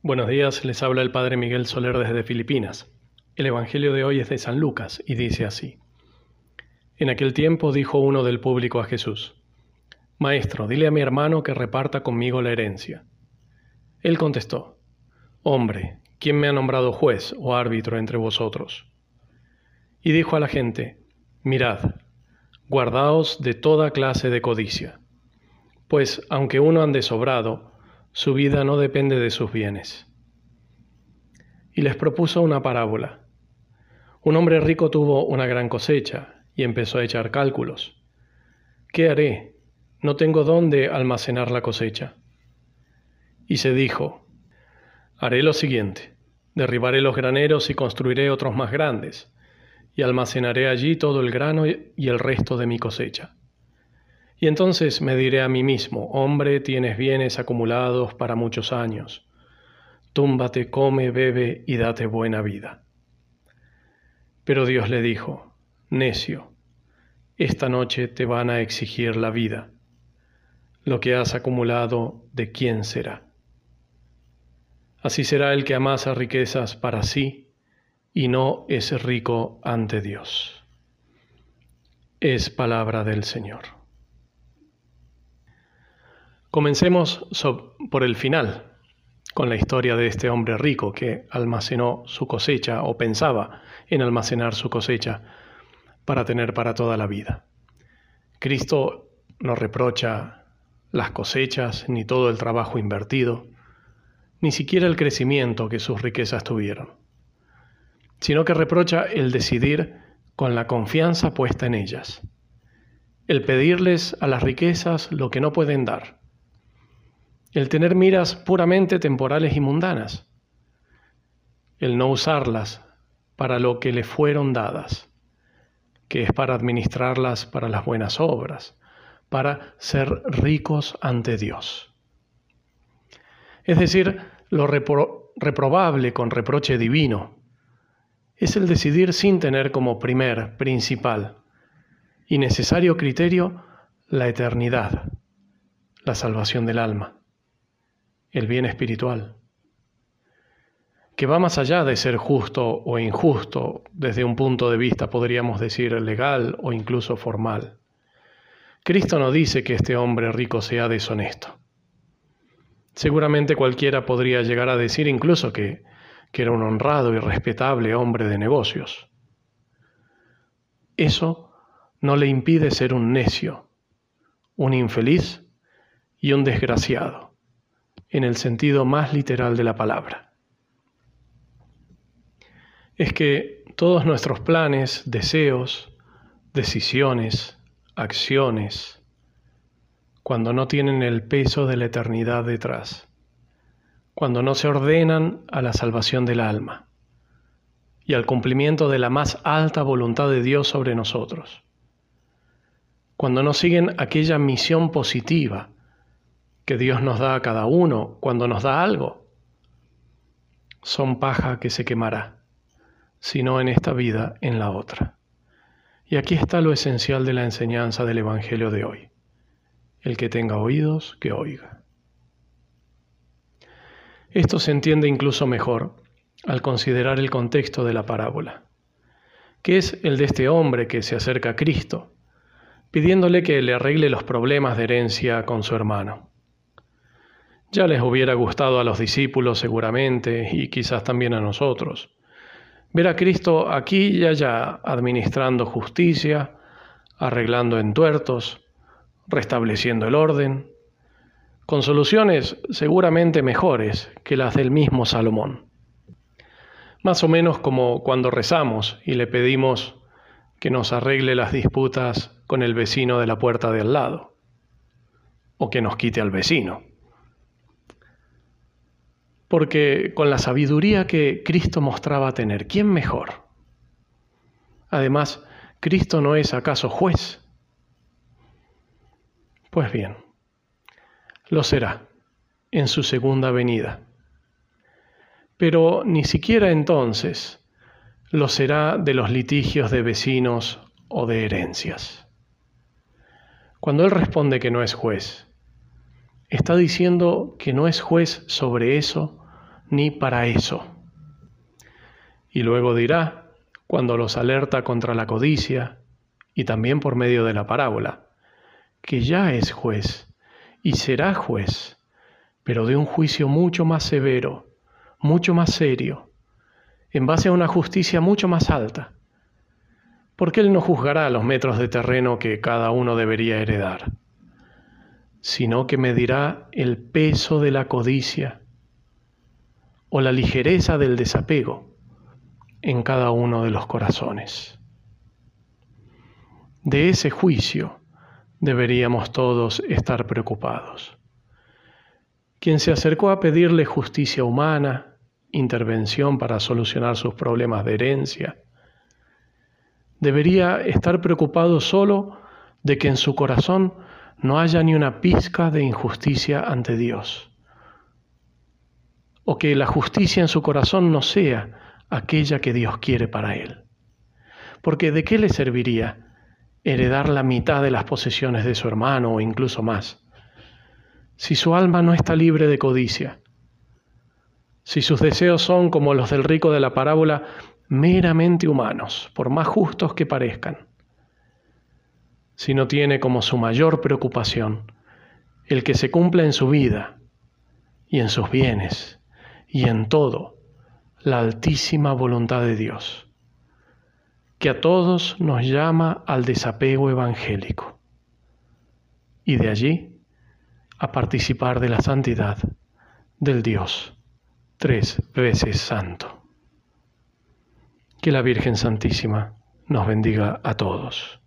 Buenos días, les habla el Padre Miguel Soler desde Filipinas. El Evangelio de hoy es de San Lucas y dice así. En aquel tiempo dijo uno del público a Jesús, Maestro, dile a mi hermano que reparta conmigo la herencia. Él contestó, Hombre, ¿quién me ha nombrado juez o árbitro entre vosotros? Y dijo a la gente, Mirad, guardaos de toda clase de codicia, pues aunque uno ande sobrado, su vida no depende de sus bienes. Y les propuso una parábola. Un hombre rico tuvo una gran cosecha y empezó a echar cálculos. ¿Qué haré? No tengo dónde almacenar la cosecha. Y se dijo, haré lo siguiente, derribaré los graneros y construiré otros más grandes, y almacenaré allí todo el grano y el resto de mi cosecha. Y entonces me diré a mí mismo, hombre, tienes bienes acumulados para muchos años. Túmbate, come, bebe y date buena vida. Pero Dios le dijo, necio, esta noche te van a exigir la vida. Lo que has acumulado, ¿de quién será? Así será el que amasa riquezas para sí y no es rico ante Dios. Es palabra del Señor. Comencemos por el final, con la historia de este hombre rico que almacenó su cosecha o pensaba en almacenar su cosecha para tener para toda la vida. Cristo no reprocha las cosechas ni todo el trabajo invertido, ni siquiera el crecimiento que sus riquezas tuvieron, sino que reprocha el decidir con la confianza puesta en ellas, el pedirles a las riquezas lo que no pueden dar el tener miras puramente temporales y mundanas, el no usarlas para lo que le fueron dadas, que es para administrarlas para las buenas obras, para ser ricos ante Dios. Es decir, lo reprobable con reproche divino es el decidir sin tener como primer, principal y necesario criterio la eternidad, la salvación del alma el bien espiritual, que va más allá de ser justo o injusto desde un punto de vista, podríamos decir, legal o incluso formal. Cristo no dice que este hombre rico sea deshonesto. Seguramente cualquiera podría llegar a decir incluso que, que era un honrado y respetable hombre de negocios. Eso no le impide ser un necio, un infeliz y un desgraciado en el sentido más literal de la palabra. Es que todos nuestros planes, deseos, decisiones, acciones, cuando no tienen el peso de la eternidad detrás, cuando no se ordenan a la salvación del alma y al cumplimiento de la más alta voluntad de Dios sobre nosotros, cuando no siguen aquella misión positiva, que Dios nos da a cada uno cuando nos da algo, son paja que se quemará, sino en esta vida, en la otra. Y aquí está lo esencial de la enseñanza del Evangelio de hoy. El que tenga oídos, que oiga. Esto se entiende incluso mejor al considerar el contexto de la parábola, que es el de este hombre que se acerca a Cristo, pidiéndole que le arregle los problemas de herencia con su hermano. Ya les hubiera gustado a los discípulos seguramente y quizás también a nosotros. Ver a Cristo aquí y allá administrando justicia, arreglando entuertos, restableciendo el orden, con soluciones seguramente mejores que las del mismo Salomón. Más o menos como cuando rezamos y le pedimos que nos arregle las disputas con el vecino de la puerta de al lado, o que nos quite al vecino porque con la sabiduría que Cristo mostraba tener, ¿quién mejor? Además, ¿Cristo no es acaso juez? Pues bien, lo será en su segunda venida. Pero ni siquiera entonces lo será de los litigios de vecinos o de herencias. Cuando Él responde que no es juez, está diciendo que no es juez sobre eso ni para eso. Y luego dirá, cuando los alerta contra la codicia, y también por medio de la parábola, que ya es juez y será juez, pero de un juicio mucho más severo, mucho más serio, en base a una justicia mucho más alta, porque Él no juzgará los metros de terreno que cada uno debería heredar, sino que medirá el peso de la codicia o la ligereza del desapego en cada uno de los corazones. De ese juicio deberíamos todos estar preocupados. Quien se acercó a pedirle justicia humana, intervención para solucionar sus problemas de herencia, debería estar preocupado solo de que en su corazón no haya ni una pizca de injusticia ante Dios, o que la justicia en su corazón no sea aquella que Dios quiere para él. Porque ¿de qué le serviría heredar la mitad de las posesiones de su hermano o incluso más. Si su alma no está libre de codicia, si sus deseos son como los del rico de la parábola, meramente humanos, por más justos que parezcan, si no tiene como su mayor preocupación el que se cumpla en su vida y en sus bienes y en todo la altísima voluntad de Dios que a todos nos llama al desapego evangélico y de allí a participar de la santidad del Dios tres veces santo. Que la Virgen Santísima nos bendiga a todos.